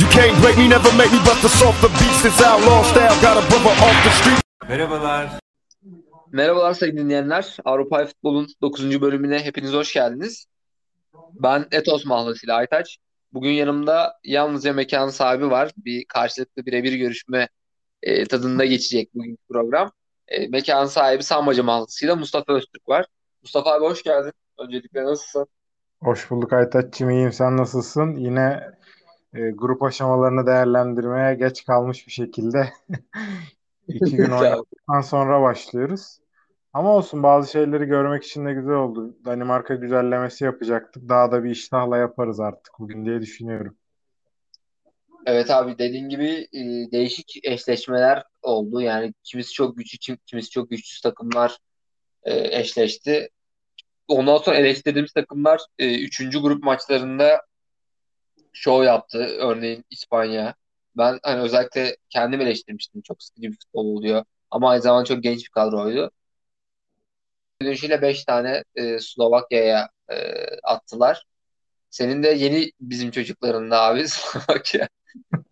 You can't break me, never make me bust the softer beats. This outlaw style got a brother off the street. Merhabalar. Merhabalar sayın dinleyenler. Avrupa Futbol'un 9. bölümüne hepiniz hoş geldiniz. Ben Etos mahlasıyla Aytaç. Bugün yanımda yalnızca mekanın sahibi var. Bir karşılıklı birebir görüşme e, tadında geçecek bugünkü program. E, mekanın sahibi Sambacı mahlasıyla Mustafa Öztürk var. Mustafa abi hoş geldin. Öncelikle nasılsın? Hoş bulduk Aytaç'cığım iyiyim sen nasılsın? Yine e, grup aşamalarını değerlendirmeye geç kalmış bir şekilde iki gün oynadıktan sonra başlıyoruz. Ama olsun bazı şeyleri görmek için de güzel oldu. Danimarka güzellemesi yapacaktık. Daha da bir iştahla yaparız artık bugün diye düşünüyorum. Evet abi dediğin gibi e, değişik eşleşmeler oldu. Yani kimisi çok güçlü, kimisi çok güçsüz takımlar e, eşleşti. Ondan sonra eleştirdiğimiz takımlar e, üçüncü grup maçlarında şov yaptı. Örneğin İspanya. Ben hani özellikle kendim eleştirmiştim. Çok sıkıcı bir futbol oluyor. Ama aynı zamanda çok genç bir kadroydu. Dönüşüyle 5 tane e, Slovakya'ya e, attılar. Senin de yeni bizim çocuklarında abi Slovakya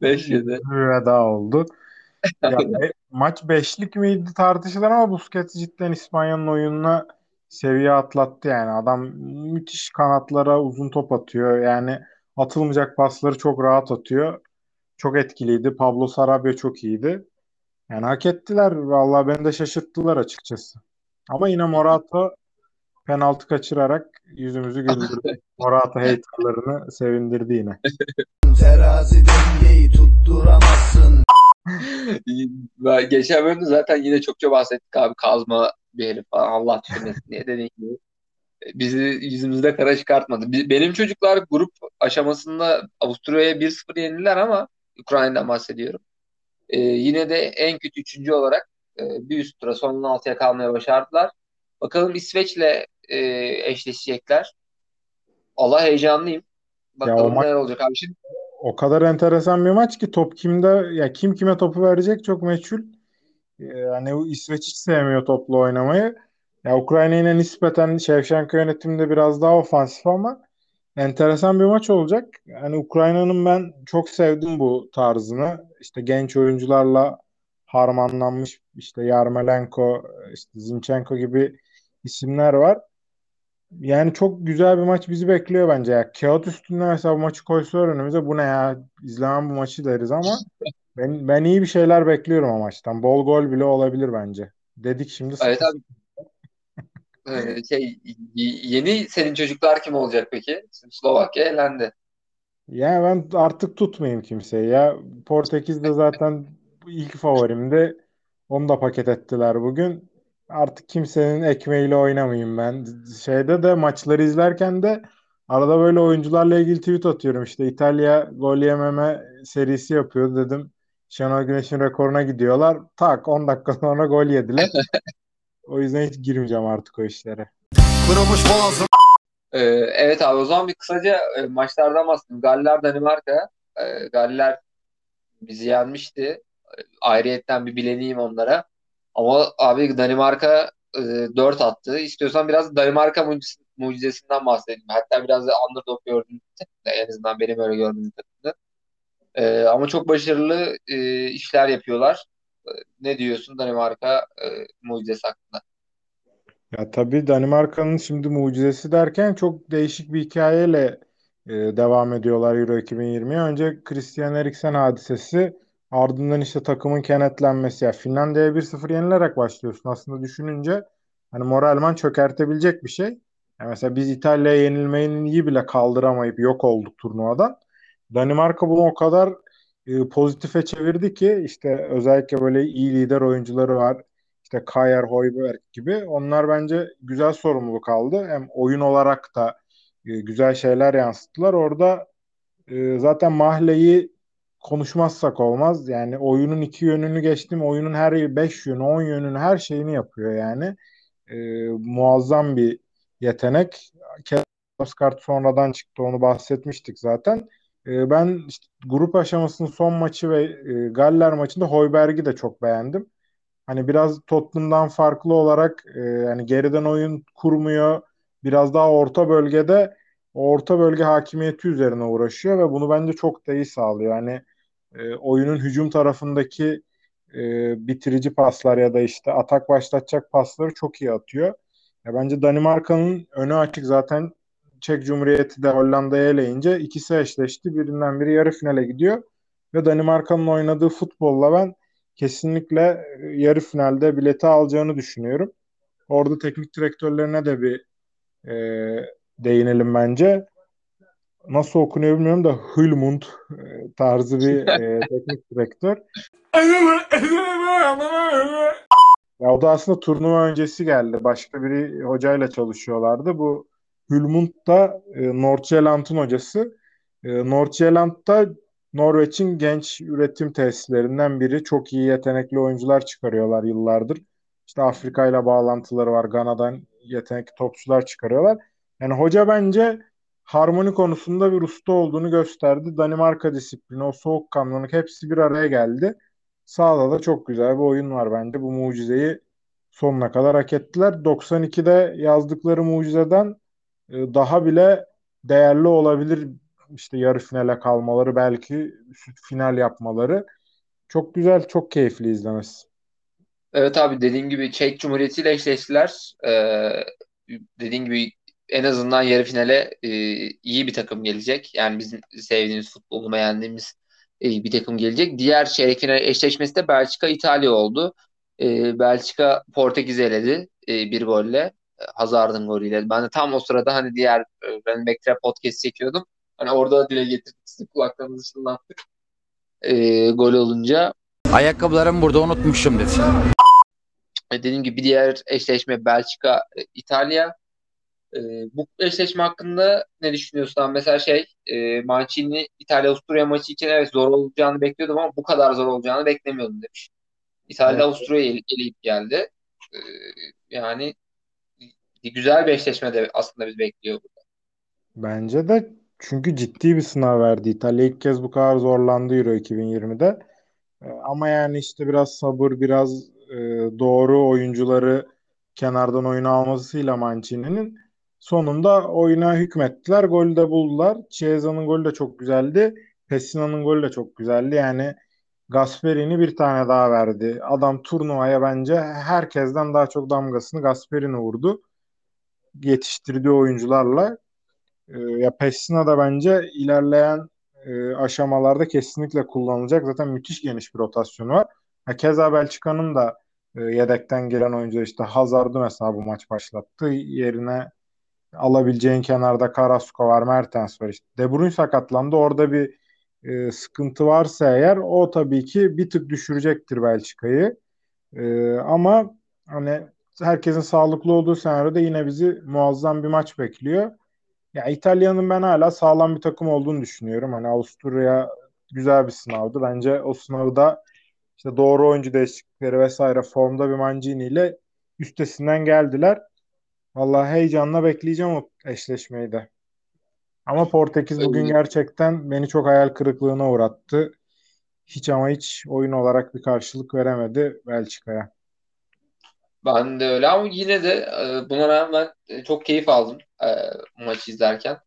5 yedi. Veda oldu. Ya, e, maç beşlik miydi tartışılır ama Busquets cidden İspanya'nın oyununa seviye atlattı yani. Adam müthiş kanatlara uzun top atıyor. Yani atılmayacak pasları çok rahat atıyor. Çok etkiliydi. Pablo Sarabia çok iyiydi. Yani hak ettiler. Vallahi beni de şaşırttılar açıkçası. Ama yine Morata penaltı kaçırarak yüzümüzü güldürdü. Morata haterlarını sevindirdi yine. Terazi dengeyi tutturamazsın. Ve Geçen bölümde zaten yine çokça bahsettik abi kazma bir herif falan Allah düşünmesin diye dediğim gibi. Bizi yüzümüzde kara çıkartmadı. Benim çocuklar grup aşamasında Avusturya'ya 1-0 yenildiler ama Ukrayna'dan bahsediyorum. Ee, yine de en kötü üçüncü olarak e, bir üst tura son 16'ya kalmaya başardılar. Bakalım İsveç'le e, eşleşecekler. Allah heyecanlıyım. Bakalım o ma- neler olacak abi. Şimdi O kadar enteresan bir maç ki top kimde ya kim kime topu verecek çok meçhul. Ee, Yani İsveç hiç sevmiyor toplu oynamayı. Ya Ukrayna yine nispeten Şevçenko yönetiminde biraz daha ofansif ama enteresan bir maç olacak. Yani Ukrayna'nın ben çok sevdim bu tarzını. İşte genç oyuncularla harmanlanmış işte Yarmolenko, işte Zinchenko gibi isimler var. Yani çok güzel bir maç bizi bekliyor bence. Ya kağıt üstünde mesela bu maçı koysalar önümüze bu ne ya izlemem bu maçı deriz ama ben ben iyi bir şeyler bekliyorum o maçtan. Bol gol bile olabilir bence. Dedik şimdi evet abi e, şey yeni senin çocuklar kim olacak peki? Slovakya elendi. Yani ben artık tutmayayım kimseyi ya. Portekiz de zaten ilk favorimdi. Onu da paket ettiler bugün. Artık kimsenin ekmeğiyle oynamayayım ben. Şeyde de maçları izlerken de arada böyle oyuncularla ilgili tweet atıyorum. İşte İtalya gol yememe serisi yapıyor dedim. Şenol Güneş'in rekoruna gidiyorlar. Tak 10 dakika sonra gol yediler. O yüzden hiç girmeyeceğim artık o işlere. Kırılmış boğazım. Ee, evet abi o zaman bir kısaca e, maçlardan bahsedeyim. Galler Danimarka. E, Galler bizi yenmişti. E, Ayrıyetten bir bileneyim onlara. Ama abi Danimarka e, 4 attı. İstiyorsan biraz Danimarka muciz- mucizesinden bahsedeyim. Hatta biraz da underdog gördüğüm takımda. En azından benim öyle gördüğüm takımda. E, ama çok başarılı e, işler yapıyorlar. E, ne diyorsun Danimarka e, mucizesi hakkında? Ya tabii Danimarka'nın şimdi mucizesi derken çok değişik bir hikayeyle e, devam ediyorlar Euro 2020'ye. Önce Christian Eriksen hadisesi, ardından işte takımın kenetlenmesi. Ya Finlandiya'ya 1-0 yenilerek başlıyorsun aslında düşününce. Hani moralman çökertebilecek bir şey. Ya mesela biz İtalya'ya yenilmeyi bile kaldıramayıp yok olduk turnuvadan. Danimarka bunu o kadar e, pozitife çevirdi ki işte özellikle böyle iyi lider oyuncuları var. İşte Kayer, Højbjerg gibi. Onlar bence güzel sorumluluk aldı. Hem oyun olarak da e, güzel şeyler yansıttılar. Orada e, zaten Mahle'yi konuşmazsak olmaz. Yani oyunun iki yönünü geçtim. Oyunun her beş yönü, on yönünü, her şeyini yapıyor yani. E, muazzam bir yetenek. Kart sonradan çıktı. Onu bahsetmiştik zaten. E, ben işte grup aşamasının son maçı ve e, Galler maçında Højbjerg'i de çok beğendim. Hani biraz Tottenham'dan farklı olarak e, yani geriden oyun kurmuyor. Biraz daha orta bölgede orta bölge hakimiyeti üzerine uğraşıyor ve bunu bence çok da iyi sağlıyor. Yani e, oyunun hücum tarafındaki e, bitirici paslar ya da işte atak başlatacak pasları çok iyi atıyor. Ya bence Danimarka'nın önü açık zaten Çek Cumhuriyeti de Hollanda'ya eleyince ikisi eşleşti. Birinden biri yarı finale gidiyor. Ve Danimarka'nın oynadığı futbolla ben kesinlikle e, yarı finalde bileti alacağını düşünüyorum. Orada teknik direktörlerine de bir e, değinelim bence. Nasıl okunuyor bilmiyorum da Hülmund e, tarzı bir e, teknik direktör. Ya o da aslında turnuva öncesi geldi. Başka biri hocayla çalışıyorlardı. Bu Hülmund da e, Nordsjælland'ın hocası. E, Nordsjælland'da Norveç'in genç üretim tesislerinden biri. Çok iyi yetenekli oyuncular çıkarıyorlar yıllardır. İşte Afrika ile bağlantıları var. Gana'dan yetenekli topçular çıkarıyorlar. Yani hoca bence harmoni konusunda bir usta olduğunu gösterdi. Danimarka disiplini, o soğukkanlılık hepsi bir araya geldi. Sağda da çok güzel bir oyun var bence. Bu mucizeyi sonuna kadar hak ettiler. 92'de yazdıkları mucizeden daha bile değerli olabilir işte yarı finale kalmaları belki final yapmaları. Çok güzel, çok keyifli izlemesi. Evet abi dediğim gibi Çek Cumhuriyeti ile eşleştiler. Ee, dediğim gibi en azından yarı finale e, iyi bir takım gelecek. Yani bizim sevdiğimiz futbolu beğendiğimiz e, bir takım gelecek. Diğer çeyrek final eşleşmesi de Belçika İtalya oldu. E, Belçika Portekiz eledi e, bir golle. Hazard'ın golüyle. Ben de tam o sırada hani diğer e, Running Back podcast çekiyordum. Hani orada dile getirdik. Sizin kulaklarınızı çınlattık. E, gol olunca. Ayakkabılarımı burada unutmuşum dedi. E, dediğim gibi bir diğer eşleşme Belçika, e, İtalya. E, bu eşleşme hakkında ne düşünüyorsun? Mesela şey e, Mancini İtalya Avusturya maçı için evet zor olacağını bekliyordum ama bu kadar zor olacağını beklemiyordum demiş. İtalya evet. Avusturya'yı eleyip geldi. E, yani güzel bir eşleşme de aslında biz bekliyor burada. Bence de çünkü ciddi bir sınav verdi. İtalya ilk kez bu kadar zorlandı Euro 2020'de. E, ama yani işte biraz sabır, biraz e, doğru oyuncuları kenardan oyuna almasıyla Mancini'nin sonunda oyuna hükmettiler. Golü de buldular. Chiesa'nın golü de çok güzeldi. Pessina'nın golü de çok güzeldi. Yani Gasperini bir tane daha verdi. Adam turnuvaya bence herkesten daha çok damgasını Gasperini vurdu. Yetiştirdiği oyuncularla. E, ya Pessina da bence ilerleyen e, aşamalarda kesinlikle kullanılacak. Zaten müthiş geniş bir rotasyonu var. Ha, keza Belçika'nın da e, yedekten giren oyuncu işte Hazard'ı mesela bu maç başlattı. Yerine alabileceğin kenarda Carrasco var, Mertens var işte. De Bruyne sakatlandı. Orada bir e, sıkıntı varsa eğer o tabii ki bir tık düşürecektir Belçika'yı. E, ama hani herkesin sağlıklı olduğu senaryoda yine bizi muazzam bir maç bekliyor. Ya İtalya'nın ben hala sağlam bir takım olduğunu düşünüyorum. Hani Avusturya güzel bir sınavdı. Bence o sınavı da işte doğru oyuncu değişiklikleri vesaire formda bir Mancini ile üstesinden geldiler. Vallahi heyecanla bekleyeceğim o eşleşmeyi de. Ama Portekiz bugün gerçekten beni çok hayal kırıklığına uğrattı. Hiç ama hiç oyun olarak bir karşılık veremedi Belçika'ya. Ben de öyle ama yine de e, buna rağmen e, çok keyif aldım e, maçı izlerken.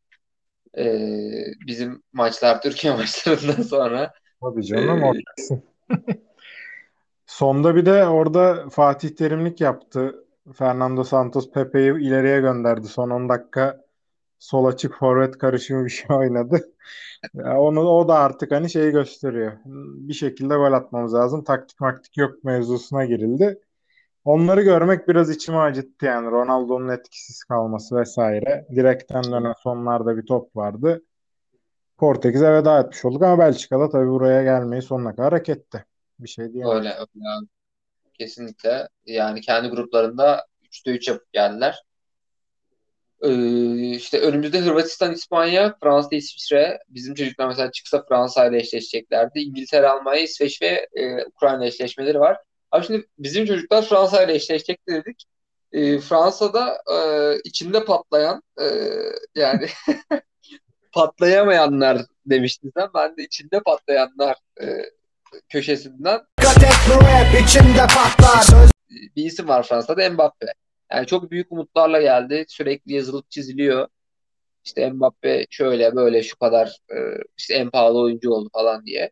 Bizim maçlar Türkiye maçlarından sonra. Tabii canım ee, Sonda bir de orada Fatih Terimlik yaptı. Fernando Santos Pepe'yi ileriye gönderdi. Son 10 dakika sol açık forvet karışımı bir şey oynadı. ya onu o da artık hani şeyi gösteriyor. Bir şekilde gol atmamız lazım. Taktik maktik yok mevzusuna girildi. Onları görmek biraz içimi acıttı yani. Ronaldo'nun etkisiz kalması vesaire. Direkten dönen sonlarda bir top vardı. Portekiz'e veda etmiş olduk ama Belçika'da tabii buraya gelmeyi sonuna kadar hak etti. Bir şey diyemem. Öyle, öyle Kesinlikle. Yani kendi gruplarında 3'te 3 yapıp geldiler. Ee, işte önümüzde Hırvatistan, İspanya, Fransa, İsviçre. Bizim çocuklar mesela çıksa Fransa ile eşleşeceklerdi. İngiltere, Almanya, İsveç ve e, Ukrayna eşleşmeleri var. Abi şimdi bizim çocuklar Fransa ile eşleşecekti dedik. E, Fransa'da e, içinde patlayan e, yani patlayamayanlar demiştin sen. Ben de içinde patlayanlar e, köşesinden bir isim var Fransa'da Mbappe. Yani çok büyük umutlarla geldi. Sürekli yazılıp çiziliyor. işte Mbappe şöyle böyle şu kadar e, işte en pahalı oyuncu oldu falan diye.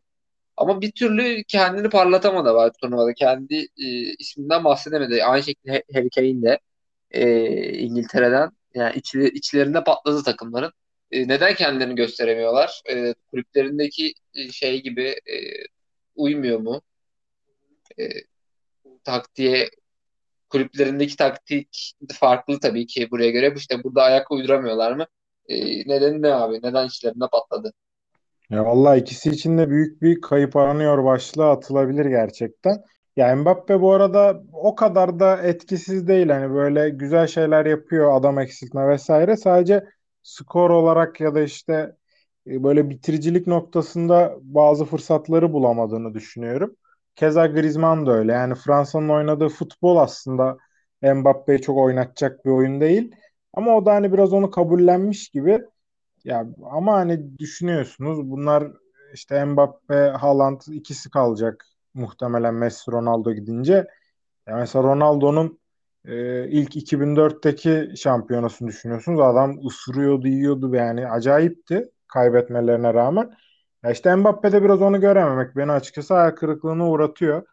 Ama bir türlü kendini parlatamadı var turnuvada. Kendi e, isminden bahsedemedi. Aynı şekilde Harry Kane de e, İngiltere'den yani içli, içlerinde patladı takımların. E, neden kendilerini gösteremiyorlar? E, kulüplerindeki e, şey gibi e, uymuyor mu? E, taktiğe kulüplerindeki taktik farklı tabii ki buraya göre. İşte burada ayak uyduramıyorlar mı? E, nedeni ne abi? Neden içlerinde patladı? Ya vallahi ikisi için de büyük bir kayıp aranıyor başlığı atılabilir gerçekten. Ya Mbappe bu arada o kadar da etkisiz değil. Hani böyle güzel şeyler yapıyor adam eksiltme vesaire. Sadece skor olarak ya da işte e, böyle bitiricilik noktasında bazı fırsatları bulamadığını düşünüyorum. Keza Griezmann da öyle. Yani Fransa'nın oynadığı futbol aslında Mbappe'yi çok oynatacak bir oyun değil. Ama o da hani biraz onu kabullenmiş gibi. Ya ama hani düşünüyorsunuz bunlar işte Mbappe, Haaland ikisi kalacak muhtemelen Messi, Ronaldo gidince. Ya mesela Ronaldo'nun e, ilk 2004'teki şampiyonasını düşünüyorsunuz. Adam ısırıyordu, yiyordu yani acayipti kaybetmelerine rağmen. Ya işte Mbappe'de biraz onu görememek beni açıkçası hayal kırıklığına uğratıyor.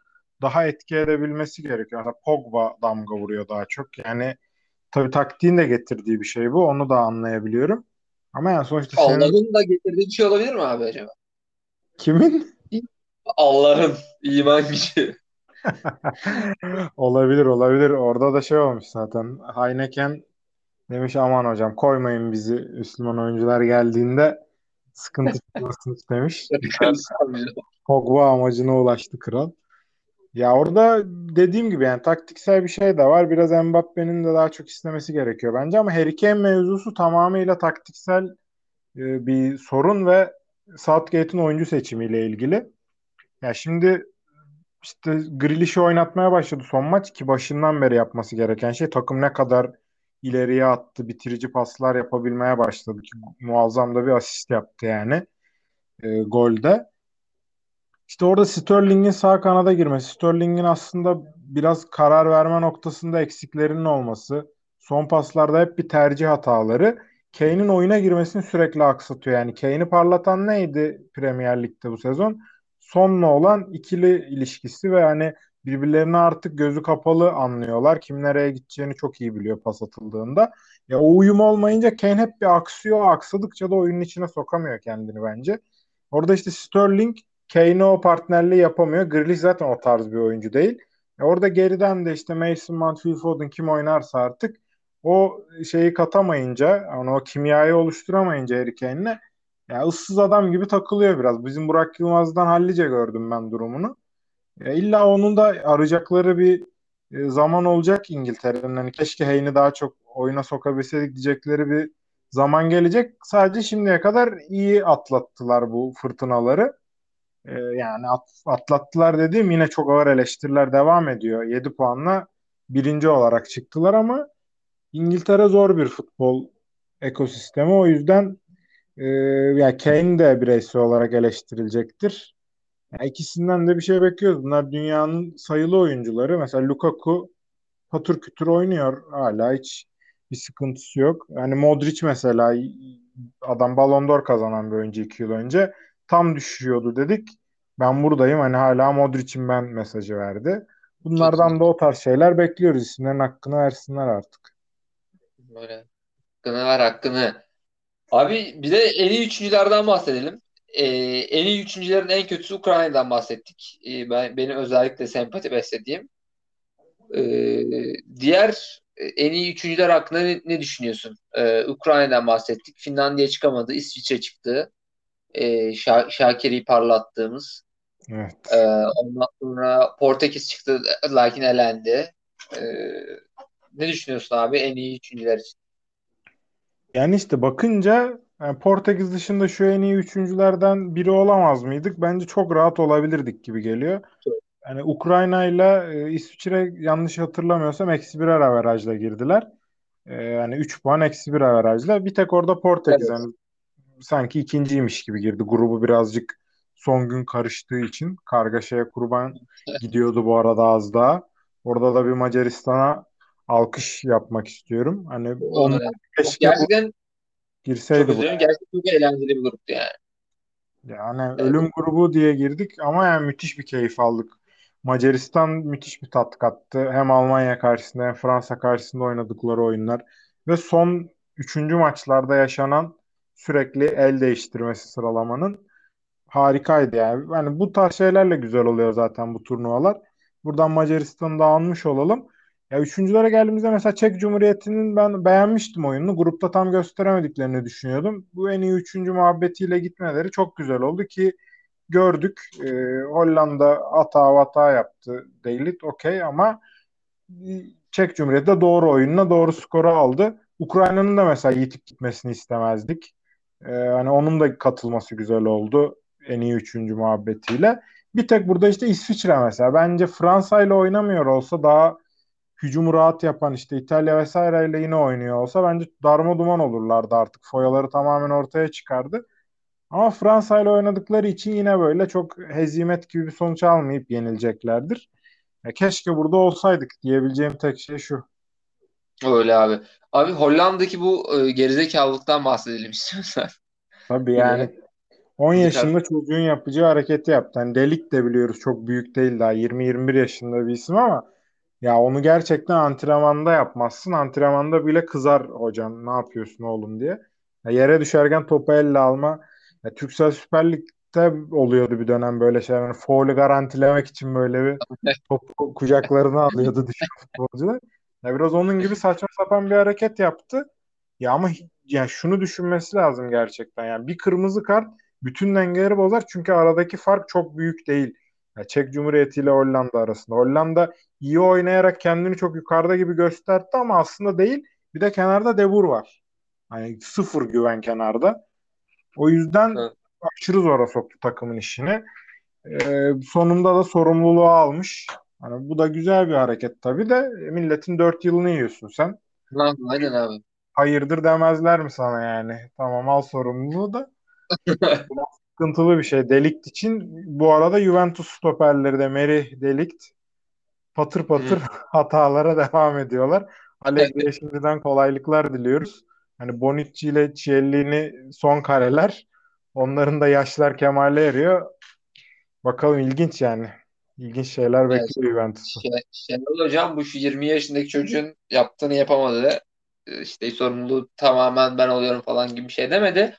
Daha etki edebilmesi gerekiyor. Mesela Pogba damga vuruyor daha çok. Yani tabii taktiğin de getirdiği bir şey bu. Onu da anlayabiliyorum. Ama yani sonuçta senin Allah'ın da getirdiği bir şey olabilir mi abi acaba? kimin? Allah'ın iman gücü. Olabilir olabilir. Orada da şey olmuş zaten. Heineken demiş aman hocam koymayın bizi Müslüman oyuncular geldiğinde sıkıntı çıkmasın demiş. Pogba amacına ulaştı kral. Ya orada dediğim gibi yani taktiksel bir şey de var. Biraz Mbappe'nin de daha çok istemesi gerekiyor bence ama Harry Kane mevzusu tamamıyla taktiksel e, bir sorun ve Southgate'in oyuncu seçimiyle ilgili. Ya şimdi işte Grealish'i oynatmaya başladı son maç ki başından beri yapması gereken şey takım ne kadar ileriye attı, bitirici paslar yapabilmeye başladı ki muazzam da bir asist yaptı yani e, golde. İşte orada Sterling'in sağ kanada girmesi, Sterling'in aslında biraz karar verme noktasında eksiklerinin olması, son paslarda hep bir tercih hataları Kane'in oyuna girmesini sürekli aksatıyor. Yani Kane'i parlatan neydi Premier Lig'de bu sezon? Sonla olan ikili ilişkisi ve hani birbirlerini artık gözü kapalı anlıyorlar. Kim nereye gideceğini çok iyi biliyor pas atıldığında. Ya o uyum olmayınca Kane hep bir aksıyor. Aksadıkça da oyunun içine sokamıyor kendini bence. Orada işte Sterling Kane'e o partnerliği yapamıyor. Grealish zaten o tarz bir oyuncu değil. E orada geriden de işte Mason Mount, Phil Foden kim oynarsa artık o şeyi katamayınca, yani o kimyayı oluşturamayınca Harry Kane'le ya ıssız adam gibi takılıyor biraz. Bizim Burak Yılmaz'dan hallice gördüm ben durumunu. Ya illa onun da arayacakları bir e, zaman olacak İngiltere'nin. Hani keşke Hayne'i daha çok oyuna sokabilseydik diyecekleri bir zaman gelecek. Sadece şimdiye kadar iyi atlattılar bu fırtınaları. Ee, yani at, atlattılar dediğim yine çok ağır eleştiriler devam ediyor. 7 puanla birinci olarak çıktılar ama İngiltere zor bir futbol ekosistemi. O yüzden e, yani Kane de bireysel olarak eleştirilecektir. Yani ikisinden de bir şey bekliyoruz. Bunlar dünyanın sayılı oyuncuları. Mesela Lukaku patır kütür oynuyor. Hala hiç bir sıkıntısı yok. Yani Modric mesela adam Ballon d'Or kazanan bir oyuncu iki yıl önce. Tam düşüyordu dedik. Ben buradayım hani hala Modric'im ben mesajı verdi. Bunlardan da o tarz şeyler bekliyoruz. İsimlerin hakkını versinler artık. Böyle. Hakkını ver hakkını. Abi bir de en iyi üçüncülerden bahsedelim. Ee, en iyi üçüncülerin en kötüsü Ukrayna'dan bahsettik. Ee, ben benim özellikle sempati beslediğim. Ee, diğer en iyi üçüncüler hakkında ne, ne düşünüyorsun? Ee, Ukrayna'dan bahsettik. Finlandiya çıkamadı. İsviçre çıktı. Ee, Şa Şakir'i parlattığımız. Evet. Ee, ondan sonra Portekiz çıktı lakin elendi. Ee, ne düşünüyorsun abi en iyi üçüncüler için? Yani işte bakınca yani Portekiz dışında şu en iyi üçüncülerden biri olamaz mıydık? Bence çok rahat olabilirdik gibi geliyor. Yani Ukrayna ile e, İsviçre yanlış hatırlamıyorsam eksi bir averajla girdiler. E, yani 3 puan eksi bir averajla. Bir tek orada Portekiz Evet. yani sanki ikinciymiş gibi girdi. Grubu birazcık son gün karıştığı için kargaşaya kurban gidiyordu bu arada az daha. Orada da bir Macaristan'a alkış yapmak istiyorum. Hani Evet. keşke Gerçekten girseydi bu. Gerçekten çok eğlenceli bir gruptu yani. Yani Evet. ölüm grubu diye girdik ama yani müthiş bir keyif aldık. Macaristan müthiş bir tat kattı. Hem Almanya karşısında hem Fransa karşısında oynadıkları oyunlar ve son üçüncü maçlarda yaşanan sürekli el değiştirmesi sıralamanın harikaydı yani. Yani bu tarz şeylerle güzel oluyor zaten bu turnuvalar. Buradan Macaristan'ı da almış olalım. Ya üçüncülere geldiğimizde mesela Çek Cumhuriyeti'nin ben beğenmiştim oyununu. Grupta tam gösteremediklerini düşünüyordum. Bu en iyi üçüncü muhabbetiyle gitmeleri çok güzel oldu ki gördük. Ee, Hollanda hata hata yaptı. Deylit okey ama Çek Cumhuriyeti de doğru oyunla doğru skoru aldı. Ukrayna'nın da mesela yitip gitmesini istemezdik. Ee, hani onun da katılması güzel oldu en iyi üçüncü muhabbetiyle. Bir tek burada işte İsviçre mesela. Bence Fransa ile oynamıyor olsa daha hücumu rahat yapan işte İtalya vesaireyle yine oynuyor olsa bence darma duman olurlardı artık. Foyaları tamamen ortaya çıkardı. Ama Fransa ile oynadıkları için yine böyle çok hezimet gibi bir sonuç almayıp yenileceklerdir. Ya keşke burada olsaydık diyebileceğim tek şey şu. Öyle abi. Abi Hollanda'daki bu e, gerizekalılıktan bahsedelim istiyorsan. Tabii yani 10 Birkaç- yaşında çocuğun yapacağı hareketi yaptı. Hani Delik de biliyoruz çok büyük değil daha 20-21 yaşında bir isim ama ya onu gerçekten antrenmanda yapmazsın. Antrenmanda bile kızar hocan ne yapıyorsun oğlum diye. Ya yere düşerken topu elle alma. Ya Türksel Süper Lig'de oluyordu bir dönem böyle şeyler. Yani faulü garantilemek için böyle bir topu kucaklarına alıyordu düşen futbolcular. Ya biraz onun gibi saçma sapan bir hareket yaptı. Ya ama ya şunu düşünmesi lazım gerçekten. Yani bir kırmızı kart bütün dengeleri bozar çünkü aradaki fark çok büyük değil. Ya Çek Cumhuriyeti ile Hollanda arasında. Hollanda iyi oynayarak kendini çok yukarıda gibi gösterdi ama aslında değil. Bir de kenarda De Boer var. Hani sıfır güven kenarda. O yüzden Evet. aşırı zora soktu takımın işini. Ee, sonunda da sorumluluğu almış. Hani bu da güzel bir hareket tabii de milletin dört yılını yiyorsun sen. Lan, aynen abi. Hayırdır demezler mi sana yani? Tamam al sorumluluğu da. Sıkıntılı bir şey. Delikt için bu arada Juventus stoperleri de Merih Delikt patır patır hatalara devam ediyorlar. Allegri'ye şimdiden kolaylıklar diliyoruz. Hani Bonucci ile Chiellini son kareler. Onların da yaşlar kemale eriyor. Bakalım ilginç yani. İlginç şeyler bekliyor Juventus'u. Şey, Şenol Hocam bu şu 20 yaşındaki çocuğun yaptığını yapamadı. Ee, İşte sorumluluğu tamamen ben alıyorum falan gibi bir şey demedi.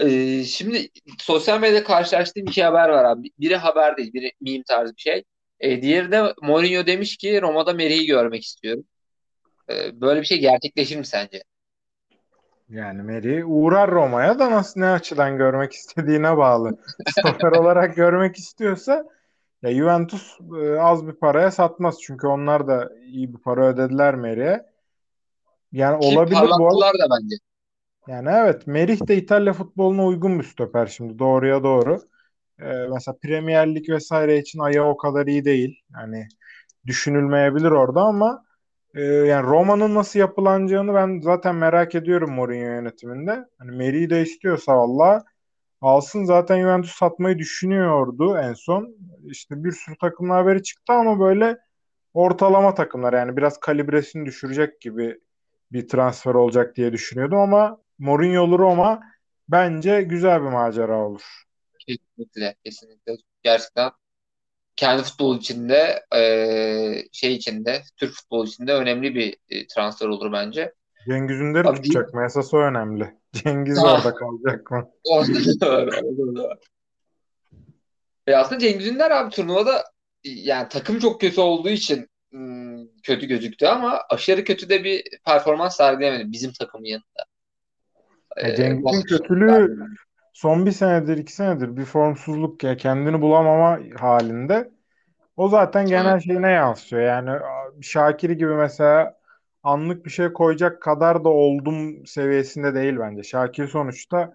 Ee, şimdi sosyal medyada karşılaştığım iki haber var abi. Biri haber değil, biri meme tarzı bir şey. Ee, diğeri de Mourinho demiş ki Roma'da Merih'i görmek istiyorum. Ee, böyle bir şey gerçekleşir mi sence? Yani Meri uğrar Roma'ya da nasıl ne açıdan görmek istediğine bağlı. Stoper olarak görmek istiyorsa ya Juventus e, az bir paraya satmaz. Çünkü onlar da iyi bir para ödediler Meri'ye. Yani Ki olabilir bu arada. da bence. Yani evet Merih de İtalya futboluna uygun bir stoper şimdi doğruya doğru. Ee, mesela Premier Lig vesaire için ayağı o kadar iyi değil. Yani düşünülmeyebilir orada ama e, yani Roma'nın nasıl yapılanacağını ben zaten merak ediyorum Mourinho yönetiminde. Hani Merih'i de istiyorsa valla alsın zaten Juventus satmayı düşünüyordu en son. İşte bir sürü takımla haberi çıktı ama böyle ortalama takımlar yani biraz kalibresini düşürecek gibi bir transfer olacak diye düşünüyordum ama Mourinho'lu Roma bence güzel bir macera olur. Kesinlikle, kesinlikle. Gerçekten kendi futbol içinde, şey içinde, Türk futbolu içinde önemli bir transfer olur bence. Cengiz Ünder'i Abi- tutacak mı? Esas o önemli. Cengiz Ah. orada kalacak mı? E aslında Cengiz Ünder abi turnuvada yani takım çok kötü olduğu için hmm, kötü gözüktü ama aşırı kötü de bir performans sergileyemedi bizim takımın yanında. Ya E, Cengiz'in kötülüğü son bir senedir, iki senedir bir formsuzluk ya kendini bulamama halinde. O zaten genel şeyine yansıyor. Yani Şakir gibi mesela anlık bir şey koyacak kadar da oldum seviyesinde değil bence. Şakir sonuçta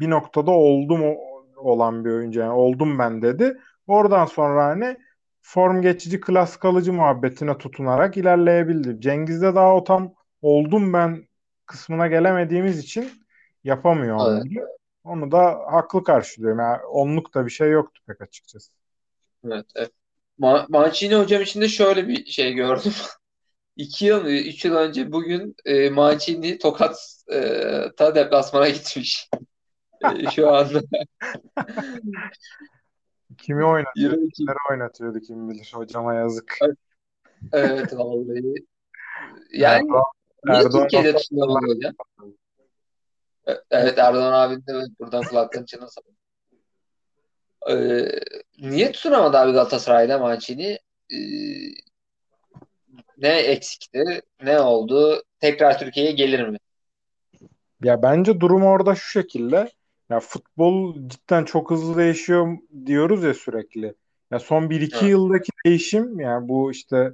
bir noktada oldum olan bir oyuncu. Yani oldum ben dedi. Oradan sonra hani form geçici klas kalıcı muhabbetine tutunarak ilerleyebildi. Cengiz'de daha o tam oldum ben kısmına gelemediğimiz için yapamıyor Evet. Onu da haklı karşılıyorum. Yani onluk da bir şey yoktu pek açıkçası. Evet, evet. Ma Mancini hocam için de şöyle bir şey gördüm. iki yıl mı, üç yıl önce bugün e, Mancini Tokat'a deplasmana gitmiş. E, şu anda Kimi oynatıyor? Kimleri oynatıyordu kim bilir. Hocama yazık. Evet vallahi. Yani Erdoğan, niye Erdoğan Türkiye'de tutulamadı hocam? E- Evet Erdoğan abinin de buradan kulaklarını çınlasın. Ee, niye tutunamadı abi Galatasaray'da Mancini? Ee, ne eksikti? Ne oldu? Tekrar Türkiye'ye gelir mi? Ya bence durum orada şu şekilde. Ya futbol cidden çok hızlı değişiyor diyoruz ya sürekli. Ya son 1-2 Evet. yıldaki değişim yani bu işte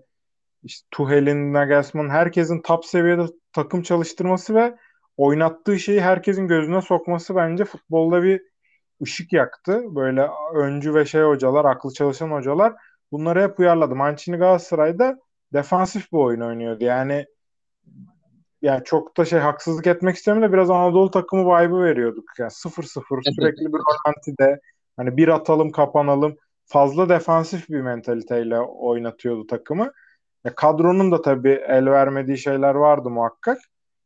işte Tuchel'in, Nagelsmann'ın herkesin top seviyede takım çalıştırması ve oynattığı şeyi herkesin gözüne sokması bence futbolda bir ışık yaktı. Böyle öncü ve şey hocalar, aklı çalışan hocalar bunları hep uyarladı. Mancini Galatasaray'da defansif bir oyun oynuyordu. Yani yani çok da şey haksızlık etmek istemiyorum da biraz Anadolu takımı vibe'ı veriyorduk. Yani 0-0 sürekli bir rölantide hani bir atalım kapanalım fazla defansif bir mentaliteyle oynatıyordu takımı. Ya kadronun da tabii el vermediği şeyler vardı muhakkak.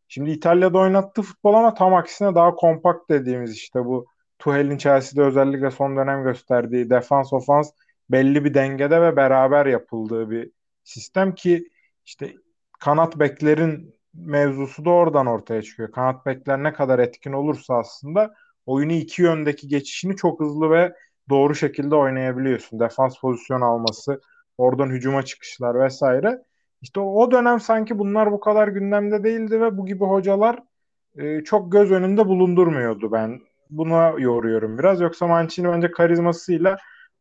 Şimdi İtalya'da oynattığı futbol ama tam aksine daha kompakt dediğimiz işte bu Tuchel'in Chelsea'de özellikle son dönem gösterdiği defans ofans belli bir dengede ve beraber yapıldığı bir sistem ki işte kanat beklerin mevzusu da oradan ortaya çıkıyor. Kanat bekler ne kadar etkin olursa aslında oyunu iki yöndeki geçişini çok hızlı ve doğru şekilde oynayabiliyorsun. Defans pozisyon alması, oradan hücuma çıkışlar vesaire. İşte o dönem sanki bunlar bu kadar gündemde değildi ve bu gibi hocalar e, çok göz önünde bulundurmuyordu ben. Buna yoruyorum biraz. Yoksa Mancini bence karizmasıyla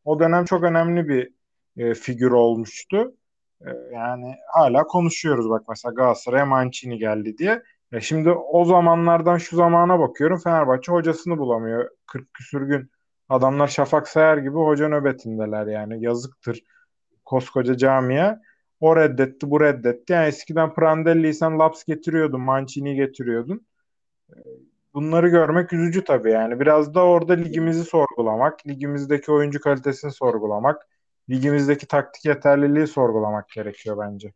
o dönem çok önemli bir e, figür olmuştu. E, yani hala konuşuyoruz bak mesela Galatasaray'a Mancini geldi diye. E şimdi o zamanlardan şu zamana bakıyorum Fenerbahçe hocasını bulamıyor. 40 küsür gün adamlar Şafak Sayar gibi hoca nöbetindeler yani yazıktır koskoca camiye. O reddetti, bu reddetti. Yani eskiden Prandelli'ysen Laps getiriyordun, Mancini'yi getiriyordun. Bunları görmek üzücü tabii yani. Biraz da orada ligimizi sorgulamak, ligimizdeki oyuncu kalitesini sorgulamak, ligimizdeki taktik yeterliliği sorgulamak gerekiyor bence.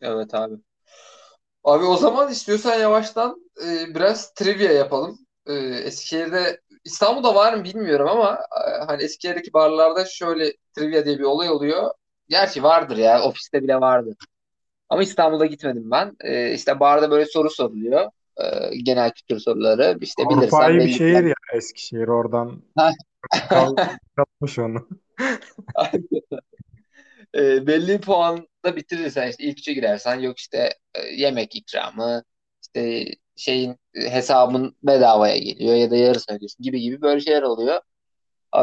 Evet abi. Abi o zaman istiyorsan yavaştan e, biraz trivia yapalım. E, Eskişehir'de İstanbul'da var mı bilmiyorum ama e, hani Eskişehir'deki barlarda şöyle trivia diye bir olay oluyor. Gerçi vardır ya ofiste bile vardır. Ama İstanbul'da gitmedim ben. E, işte barda böyle soru soruluyor. E, genel kültür soruları. İşte Avrupa'yı bir şehir ya Eskişehir oradan katmış onu. e, belli puanda bitirirsen işte ilk üçe girersen yok işte e, yemek ikramı işte şeyin e, hesabın bedavaya geliyor ya da yarısı ödüyorsun gibi gibi böyle şeyler oluyor.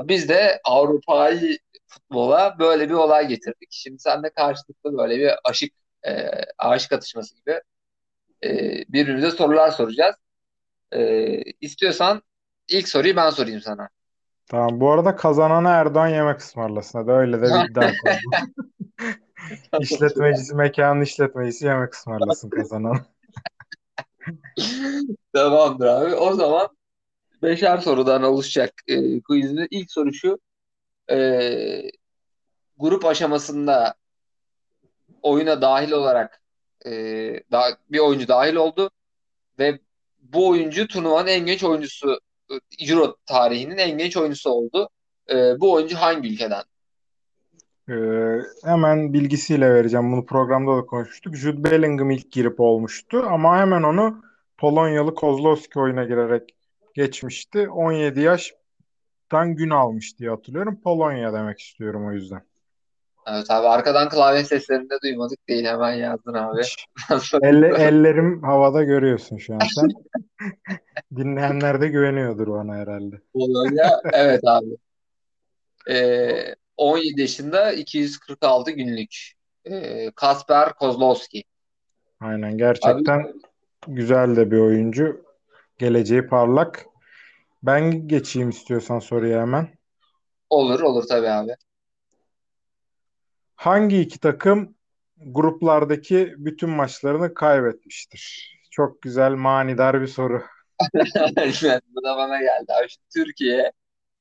Biz de Avrupa'yı futbola böyle bir olay getirdik. Şimdi sen de karşılıklı böyle bir aşık e, aşık atışması gibi e, birbirimize sorular soracağız. E, istiyorsan ilk soruyu ben sorayım sana. Tamam bu arada kazanana Erdoğan yemek ısmarlasın. Hadi öyle de bir iddia. İşletmecisi, mekanın işletmecisi yemek ısmarlasın kazanan. Tamamdır abi. O zaman beşer sorudan oluşacak e, quizin ilk soru şu. E, grup aşamasında oyuna dahil olarak e, da, bir oyuncu dahil oldu ve bu oyuncu turnuvanın en genç oyuncusu Euro tarihinin en genç oyuncusu oldu. E, bu oyuncu hangi ülkeden? Ee, hemen bilgisiyle vereceğim. Bunu programda da konuşmuştuk. Jude Bellingham ilk girip olmuştu ama hemen onu Polonyalı Kozlowski oyuna girerek geçmişti. 17 yaştan gün almış diye hatırlıyorum. Polonya demek istiyorum o yüzden. Evet abi arkadan klavye seslerini de duymadık değil hemen yazdın abi. Elle, ellerim havada görüyorsun şu an sen. Dinleyenler de güveniyordur bana herhalde. Polonya evet abi. E, 17 yaşında 246 günlük. E, Kasper Kozlowski. Aynen gerçekten güzel de bir oyuncu. Geleceği parlak. Ben geçeyim istiyorsan soruya hemen. Olur olur tabii abi. Hangi iki takım gruplardaki bütün maçlarını kaybetmiştir? Çok güzel, manidar bir soru. Bu da bana geldi. Şu Türkiye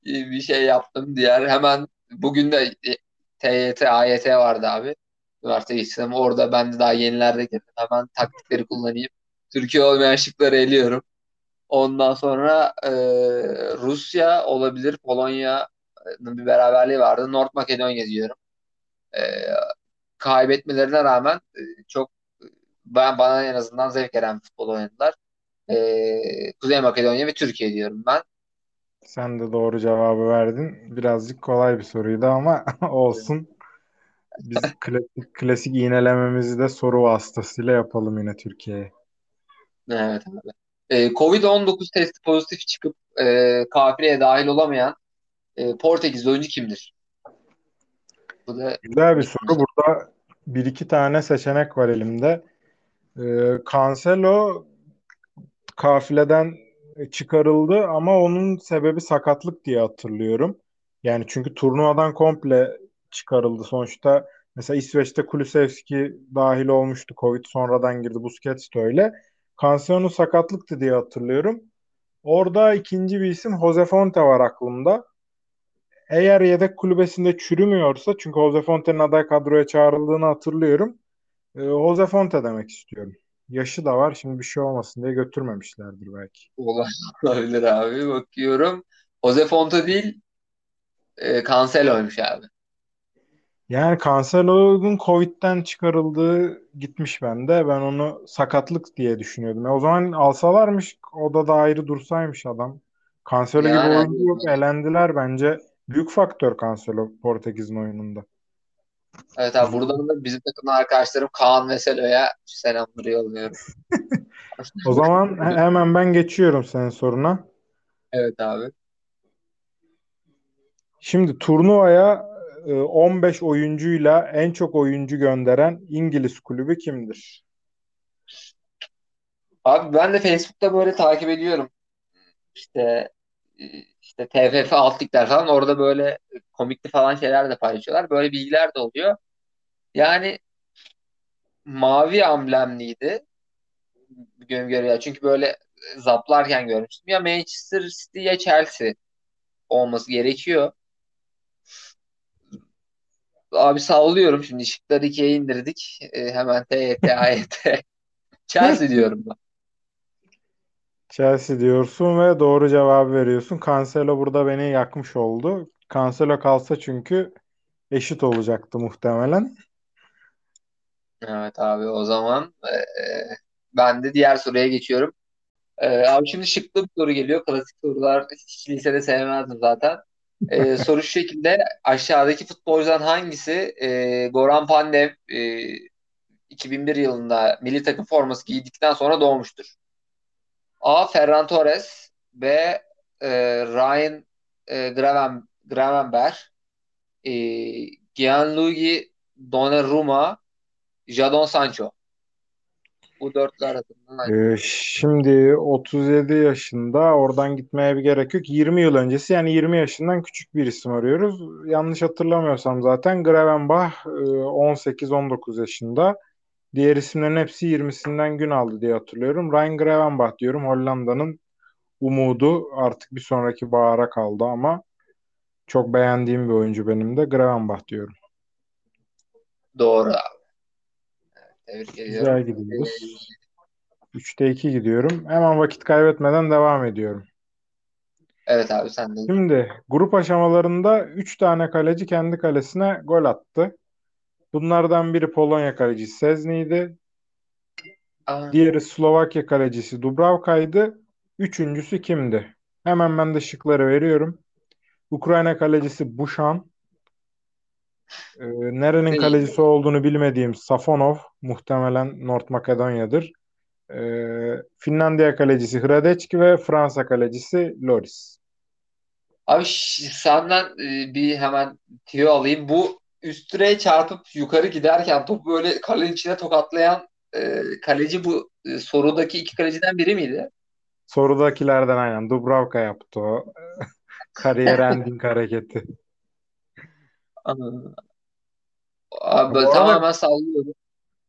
bir şey yaptım diğer hemen bugün de TYT, AYT vardı abi. üniversite geçtim. Orada ben de daha yenilerde girdim. Hemen taktikleri kullanayım. Türkiye olmayan şıkları eliyorum. Ondan sonra e, Rusya olabilir. Polonya'nın bir beraberliği vardı. North Makedonya diyorum. E, kaybetmelerine rağmen e, çok ben bana en azından zevk veren futbol oynadılar. E, Kuzey Makedonya ve Türkiye diyorum ben. Sen de doğru cevabı verdin. Birazcık kolay bir soruydu ama olsun. Biz klasik, klasik iğnelememizi de soru vasıtasıyla yapalım yine Türkiye'ye. Evet abi. E, Covid-19 testi pozitif çıkıp e, kafileye dahil olamayan e, Portekizli oyuncu kimdir? Bu da Güzel bir soru. Burada bir iki tane seçenek var elimde. Ee, Cancelo kafileden çıkarıldı ama onun sebebi sakatlık diye hatırlıyorum. Yani çünkü turnuvadan komple çıkarıldı. Sonuçta mesela İsveç'te Kulusevski dahil olmuştu. Covid sonradan girdi. Busquets de öyle. Cancelo'nun sakatlıktı diye hatırlıyorum. Orada ikinci bir isim Jose Fonte var aklımda. Eğer yedek kulübesinde çürümüyorsa çünkü Jose Fonte'nin aday kadroya çağrıldığını hatırlıyorum. E, Jose Fonte demek istiyorum. Yaşı da var. Şimdi bir şey olmasın diye götürmemişlerdir belki. olabilir abi. Bakıyorum. Jose Fonte değil e, Cancelo'ymuş abi. Yani Cancelo'nun Covid'den çıkarıldığı gitmiş bende. Ben onu sakatlık diye düşünüyordum. E, o zaman alsalarmış o da da ayrı dursaymış adam. Cancelo gibi Yani oyuncu yok. Elendiler bence. Büyük faktör Cancelo Portekiz'in oyununda. evet abi buradan da bizim takımdan arkadaşlarım Kaan ve Selo'ya selamları yolluyorum. O zaman he- hemen ben geçiyorum senin soruna. Evet abi. Şimdi turnuvaya e, 15 oyuncuyla en çok oyuncu gönderen İngiliz kulübü kimdir? Abi ben de Facebook'ta böyle takip ediyorum. İşte e, işte TFF alt ligler falan orada böyle komikli falan şeyler de paylaşıyorlar. Böyle bilgiler de oluyor. Yani mavi amblemliydi gün göre. Çünkü böyle zaplarken görmüştüm. Ya Manchester City ya Chelsea olması gerekiyor. Abi sallıyorum şimdi şıkları ikiye indirdik. E, hemen TYT, AYT. Chelsea diyorum ben. Chelsea diyorsun ve doğru cevabı veriyorsun. Cancelo burada beni yakmış oldu. Cancelo kalsa çünkü eşit olacaktı muhtemelen. Evet abi o zaman e, e, ben de diğer soruya geçiyorum. E, abi şimdi şıklı bir soru geliyor. Klasik sorular hiç lisede sevmezdim zaten. E, soru şu şekilde aşağıdaki futbolcudan hangisi e, Goran Pandev e, 2001 yılında milli takım forması giydikten sonra doğmuştur? A. Ferran Torres B. e, Ryan e, Graven, Gravenberch e, Gianluigi Donnarumma Jadon Sancho. Bu dörtlü arasından hangisi? Ee, şimdi 37 yaşında oradan gitmeye bir gerek yok. 20 yıl öncesi yani 20 yaşından küçük bir isim arıyoruz. Yanlış hatırlamıyorsam zaten Gravenbach e, 18-19 yaşında. Diğer isimlerin hepsi 20'sinden gün aldı diye hatırlıyorum. Ryan Gravenbach diyorum. Hollanda'nın umudu artık bir sonraki bahara kaldı ama çok beğendiğim bir oyuncu benim de. Gravenbach diyorum. Doğru abi. Tebrik ediyorum. Güzel gidiyoruz. 3'te 2 gidiyorum. Hemen vakit kaybetmeden devam ediyorum. Evet abi sen de. Şimdi grup aşamalarında 3 tane kaleci kendi kalesine gol attı. Bunlardan biri Polonya kalecisi. Aa, Diğeri Slovakya kalecisi Dubravka'ydı. Üçüncüsü kimdi? Hemen ben de şıkları veriyorum. Ukrayna kalecisi Bushan. Ee, nerenin Değil. kalecisi olduğunu bilmediğim Safonov. Muhtemelen North Makedonya'dır. Ee, Finlandiya kalecisi Hradecki ve Fransa kalecisi Loris. Abi senden e, bir hemen tüyo alayım. Bu üst direğe çarpıp yukarı giderken topu böyle kalenin içine tokatlayan e, kaleci bu e, sorudaki iki kaleciden biri miydi? Sorudakilerden aynen Dubravka yaptı o. Kariyer ending hareketi. Aa, Abi Bu arada- tamamen sallıyorum.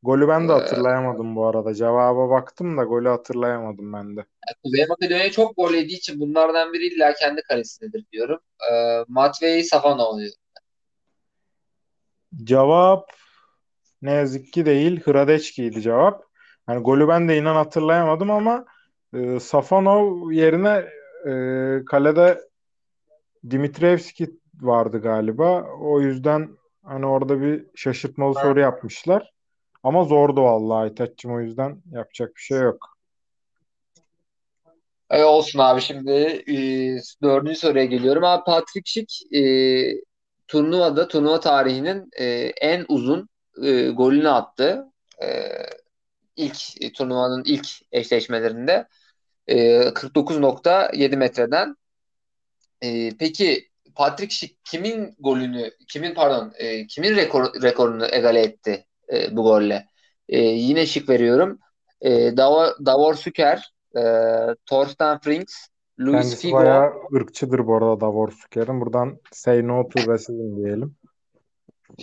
Golü ben de Ee, hatırlayamadım bu arada. Cevaba baktım da golü hatırlayamadım ben de. Kuzey Makedonya çok gol yediği için bunlardan biri illa kendi kalesindedir diyorum. E, Matvei Safonov diyor. Cevap Ne yazık ki değil. Hradeçki'ydi cevap. Yani golü ben de inan hatırlayamadım ama e, Safonov yerine e, kalede Dimitrievski vardı galiba. O yüzden hani orada bir şaşırtmalı soru yapmışlar. Ama zordu vallahi Aytaç'cığım o yüzden yapacak bir şey yok. E, olsun abi şimdi e, dördüncü soruya geliyorum. Abi Patrick Schick e, turnuvada turnuva tarihinin e, en uzun e, golünü attı. E, ilk e, turnuvanın ilk eşleşmelerinde e, 49.7 metreden. E, peki Patrick Schick kimin golünü, kimin pardon, e, kimin rekor, rekorunu egale etti e, bu golle? E, yine şık veriyorum. E, Davor, Davor Süker, e, Thorsten Frings, Luis Kendisi Figo, bayağı ırkçıdır bu arada Davor Süker'in. Buradan say no to racism diyelim.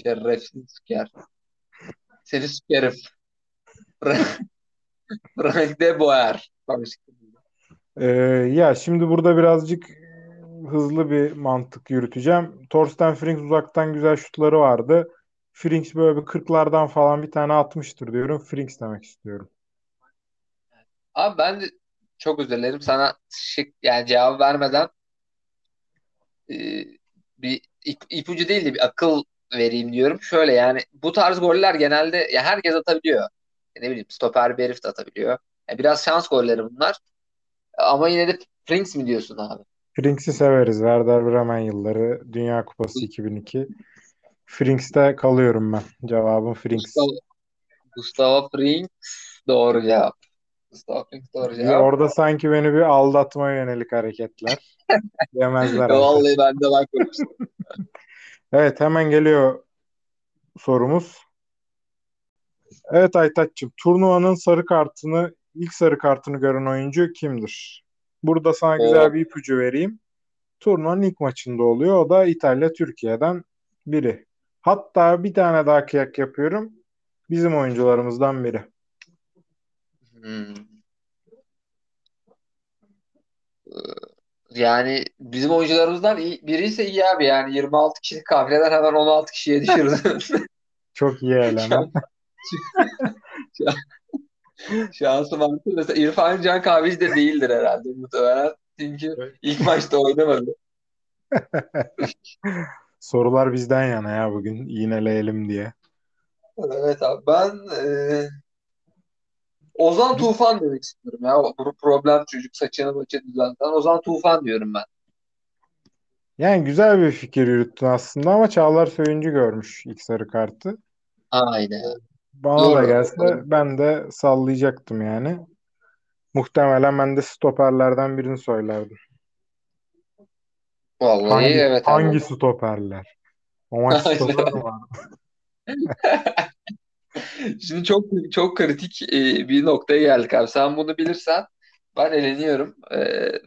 şerefsiz Süker. Seni sükerim. Frank de Boer. Ee, ya şimdi burada birazcık hızlı bir mantık yürüteceğim. Thorsten Frings uzaktan güzel şutları vardı. Frings böyle bir 40'lardan falan bir tane atmıştır diyorum. Frings demek istiyorum. Abi ben de çok özür dilerim sana şık yani cevabı vermeden e, bir ip, ipucu değil de bir akıl vereyim diyorum. Şöyle yani bu tarz goller genelde ya herkes atabiliyor. ne bileyim stoper bir herif de atabiliyor. Yani biraz şans golleri bunlar. Ama yine de Frings mi diyorsun abi? Frings'i severiz. Werder Bremen yılları. Dünya Kupası 2002. Frings'te kalıyorum ben. Cevabım Frings. Gustavo, Gustavo Frings doğru cevap. Frings doğru cevap. Orada sanki beni bir aldatmaya yönelik hareketler. Yemezler artık. Vallahi ben de bakmamıştım. Evet hemen geliyor sorumuz. Evet Aytaç'cığım turnuvanın sarı kartını ilk sarı kartını gören oyuncu kimdir? Burada sana güzel O bir ipucu vereyim. Turnuvanın ilk maçında oluyor. O da İtalya Türkiye'den biri. Hatta bir tane daha kıyak yapıyorum. Bizim oyuncularımızdan biri. Hmm. Yani bizim oyuncularımızdan iyi, biri ise iyi abi yani 26 kişilik kafileden hemen 16 kişiye düşürdü. Çok iyi eleman. Şansım artık. Mesela İrfan Can Kahveci de değildir herhalde muhtemelen. Çünkü ilk maçta oynamadı. Sorular bizden yana ya bugün. Yineleyelim diye. Evet abi ben e, Ozan Tufan demek istiyorum ya. Bu problem çocuk saçını maçı düzelten. Ozan Tufan diyorum ben. Yani güzel bir fikir yürüttün aslında ama Çağlar Söyüncü görmüş ilk sarı kartı. Aynen. Bana da Doğru. gelse ben de sallayacaktım yani. Muhtemelen ben de stoperlerden birini söylerdim. Vallahi Hangi, evet abi. hangi stoperler? O maç stoper var? Şimdi çok çok kritik e, bir noktaya geldik abi. Sen bunu bilirsen ben eleniyorum. E,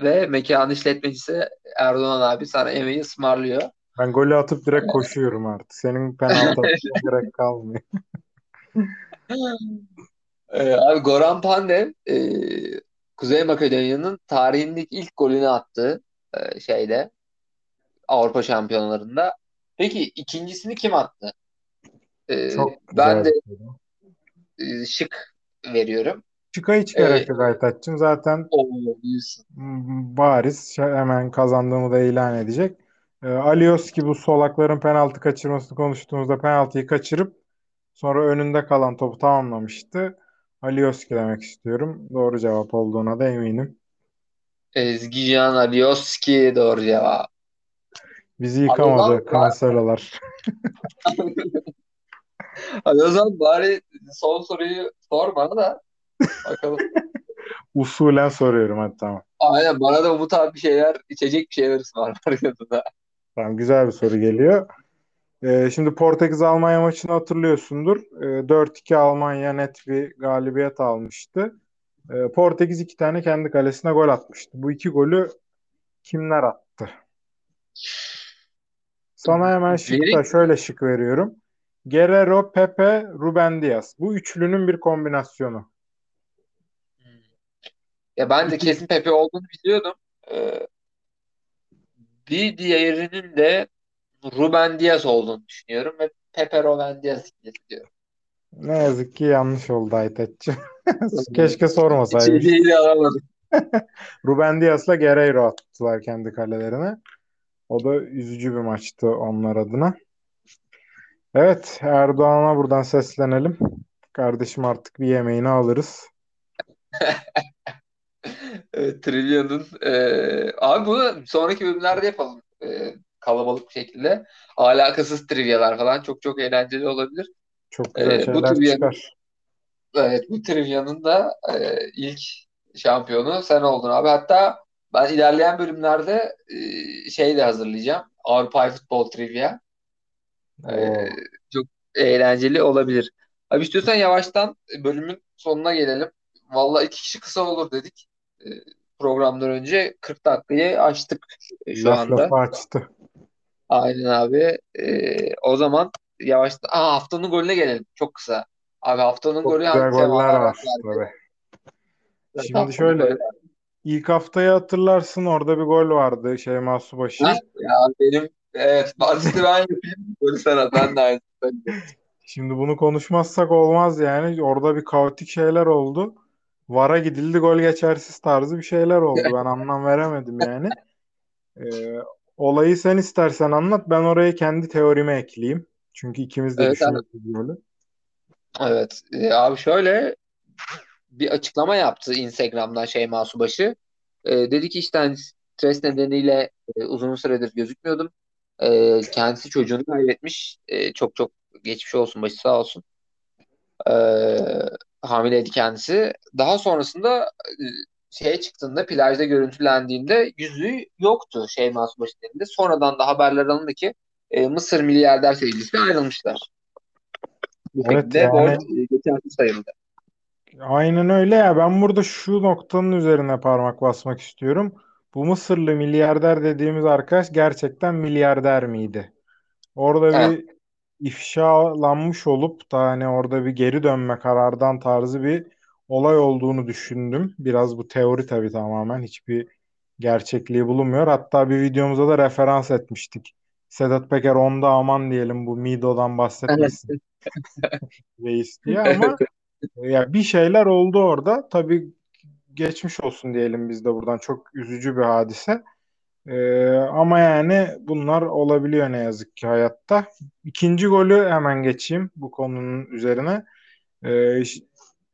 ve mekan işletmecisi Erdoğan abi sana yemeği ısmarlıyor. Ben golü atıp direkt koşuyorum artık. Senin penaltı gerek kalmıyor. E, abi Goran Pandev e, Kuzey Makedonya'nın tarihindeki ilk golünü attı e, şeyde Avrupa Şampiyonlarında. Peki ikincisini kim attı? E, Çok ben güzel de bir soru. e, şık veriyorum. Şıka hiç gerek yok Aytaç'cığım. Zaten o diyorsun. m, bariz hemen kazandığımı da ilan edecek. Ee, Alioski bu solakların penaltı kaçırmasını konuştuğumuzda penaltıyı kaçırıp sonra önünde kalan topu tamamlamıştı. Alioski demek istiyorum. Doğru cevap olduğuna da eminim. Ezgican Alioski doğru cevap. Bizi yıkamadı Cancelo'lar. Hadi o zaman bari son soruyu sor bana da bakalım. Usulen soruyorum hadi tamam. Aynen bana da Umut abi bir şeyler içecek bir şeyler ısmarlar yanında. Tamam güzel bir soru geliyor. Ee, şimdi Portekiz-Almanya maçını hatırlıyorsundur. Ee, 4-2 Almanya net bir galibiyet almıştı. Ee, Portekiz iki tane kendi kalesine gol atmıştı. Bu iki golü kimler attı? Sana hemen şıkta şöyle şık veriyorum. Guerrero, Pepe, Ruben Dias. Bu üçlünün bir kombinasyonu. Ya ben de kesin Pepe olduğunu biliyordum. Ee, bir diğerinin de Ruben Dias olduğunu düşünüyorum ve Pepe Ruben Dias diyorum. Ne yazık ki yanlış oldu Aytaç'cığım. Keşke sormasaymış. Şeyi alamadık. Ruben Dias'la Guerreiro attılar kendi kalelerine. O da üzücü bir maçtı onlar adına. Evet, Erdoğan'a buradan seslenelim. Kardeşim artık bir yemeğini alırız. Evet, Trivia'nın e, abi bunu sonraki bölümlerde yapalım. E, kalabalık bir şekilde. Alakasız trivyalar falan çok çok eğlenceli olabilir. Çok güzel Ee, bu trivia- çıkar. Evet bu Trivia'nın da e, ilk şampiyonu sen oldun abi. Hatta ben ilerleyen bölümlerde e, şey de hazırlayacağım. Avrupa Futbol Trivia. Oo. Çok eğlenceli olabilir. Abi istiyorsan yavaştan bölümün sonuna gelelim. Vallahi iki kişi kısa olur dedik. Ee, programdan önce 40 dakikayı açtık şu Laf anda. lafı açtı. Aynen abi. Ee, o zaman yavaştan Aa, haftanın golüne gelelim. Çok kısa. Abi haftanın Çok golü güzel hangi goller semalar var verdi? tabii. Şimdi haftanın şöyle golü. ilk haftayı hatırlarsın orada bir gol vardı Şeyma Subaşı. Ha, ya benim evet bahsini ben yapayım. Golü sana ben de aynı. Şimdi bunu konuşmazsak olmaz yani. Orada bir kaotik şeyler oldu. VAR'a gidildi gol geçersiz tarzı bir şeyler oldu. Ben anlam veremedim yani. Ee, olayı sen istersen anlat. Ben oraya kendi teorime ekleyeyim. Çünkü ikimiz de Evet, düşünüyoruz böyle. Evet. Ee, abi şöyle bir açıklama yaptı Instagram'dan Şeyma Subaşı. Ee, dedi ki işte hani stres nedeniyle e, uzun süredir gözükmüyordum. Ee, kendisi çocuğunu kaybetmiş. Ee, çok çok geçmiş olsun, başı sağ olsun. Ee, hamileydi kendisi. Daha sonrasında e, şeye çıktığında plajda görüntülendiğinde yüzüğü yoktu Şeyma Subaşı'nın elinde. Sonradan da haberler alındı ki e, Mısır milyarder sevgilisiyle ayrılmışlar. Bu Evet, şekilde yani- e, sayıldı. Aynen öyle ya. Ben burada şu noktanın üzerine parmak basmak istiyorum. Bu Mısırlı milyarder dediğimiz arkadaş gerçekten milyarder miydi? Orada Evet. bir ifşalanmış olup da hani orada bir geri dönme karardan tarzı bir olay olduğunu düşündüm. Biraz bu teori tabii tamamen hiçbir gerçekliği bulunmuyor. Hatta bir videomuza da referans etmiştik. Sedat Peker onda aman diyelim bu Mido'dan bahsetmesin reis diye ama ya bir şeyler oldu orada. Tabii geçmiş olsun diyelim biz de buradan çok üzücü bir hadise. Ee, ama yani bunlar olabiliyor ne yazık ki hayatta. İkinci golü hemen geçeyim bu konunun üzerine. Ee,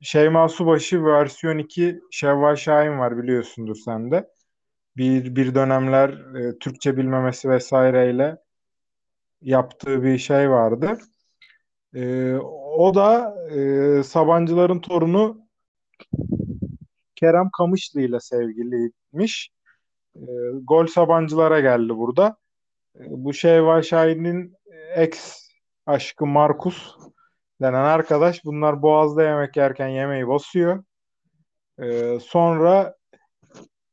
Şeyma Subaşı versiyon 2 Şevval Şahin var biliyorsundur sen de. Bir, bir dönemler e, Türkçe bilmemesi vesaireyle yaptığı bir şey vardı. Ee, o da e, Sabancıların torunu Kerem Kamışlı ile sevgiliymiş. E, gol Sabancılara geldi burada. E, bu Şevval Şahin'in ex aşkı Markus denen arkadaş bunlar Boğaz'da yemek yerken yemeği basıyor. E, sonra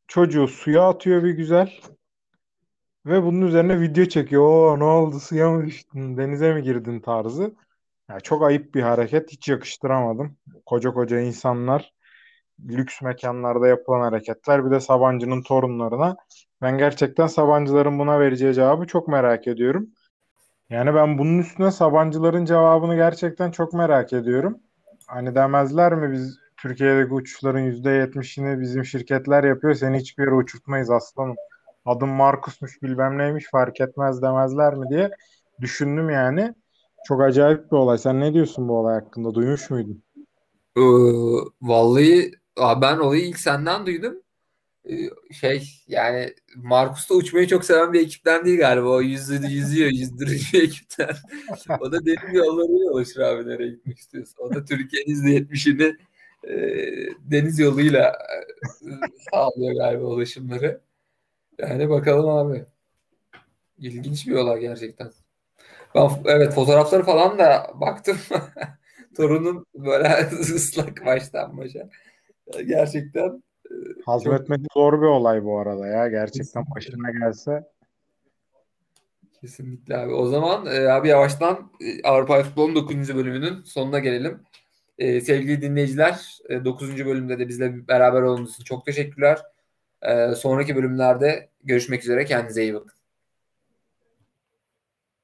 çocuğu suya atıyor bir güzel. Ve bunun üzerine video çekiyor. Oo ne oldu suya mı düştün denize mi girdin tarzı. Ya çok ayıp bir hareket. Hiç yakıştıramadım. Koca koca insanlar lüks mekanlarda yapılan hareketler. Bir de Sabancı'nın torunlarına. Ben gerçekten Sabancıların buna vereceği cevabı çok merak ediyorum. Yani ben bunun üstüne Sabancıların cevabını gerçekten çok merak ediyorum. Hani demezler mi biz Türkiye'deki uçuşların %70'ini bizim şirketler yapıyor. Seni hiçbir yere uçurtmayız aslanım. Adım Markus'muş bilmem neymiş fark etmez demezler mi diye düşündüm yani. Çok acayip bir olay. Sen ne diyorsun bu olay hakkında? Duymuş muydun? Ee, vallahi aa, ben olayı ilk senden duydum. Ee, şey yani Markus da uçmayı çok seven bir ekipten değil galiba. O yüzü, yüzüyor, yüzdürücü ekipten. O da deniz yollarıyla ulaşır abi nereye gitmek istiyorsa. O da Türkiye'nin %70'ini e, deniz yoluyla e, sağlıyor galiba ulaşımları. Yani bakalım abi. İlginç bir olay gerçekten. Ben evet fotoğrafları falan da baktım. Torunun böyle ıslak baştan başa. Gerçekten Hazmetmesi zor bir olay bu arada ya. Gerçekten başına gelse. kesinlikle abi. O zaman e, abi yavaştan e, Avrupa Futbolu'nun 9. bölümünün sonuna gelelim. E, sevgili dinleyiciler e, 9. bölümde de bizle beraber olduğunuz için çok teşekkürler. E, sonraki bölümlerde görüşmek üzere. Kendinize iyi bakın.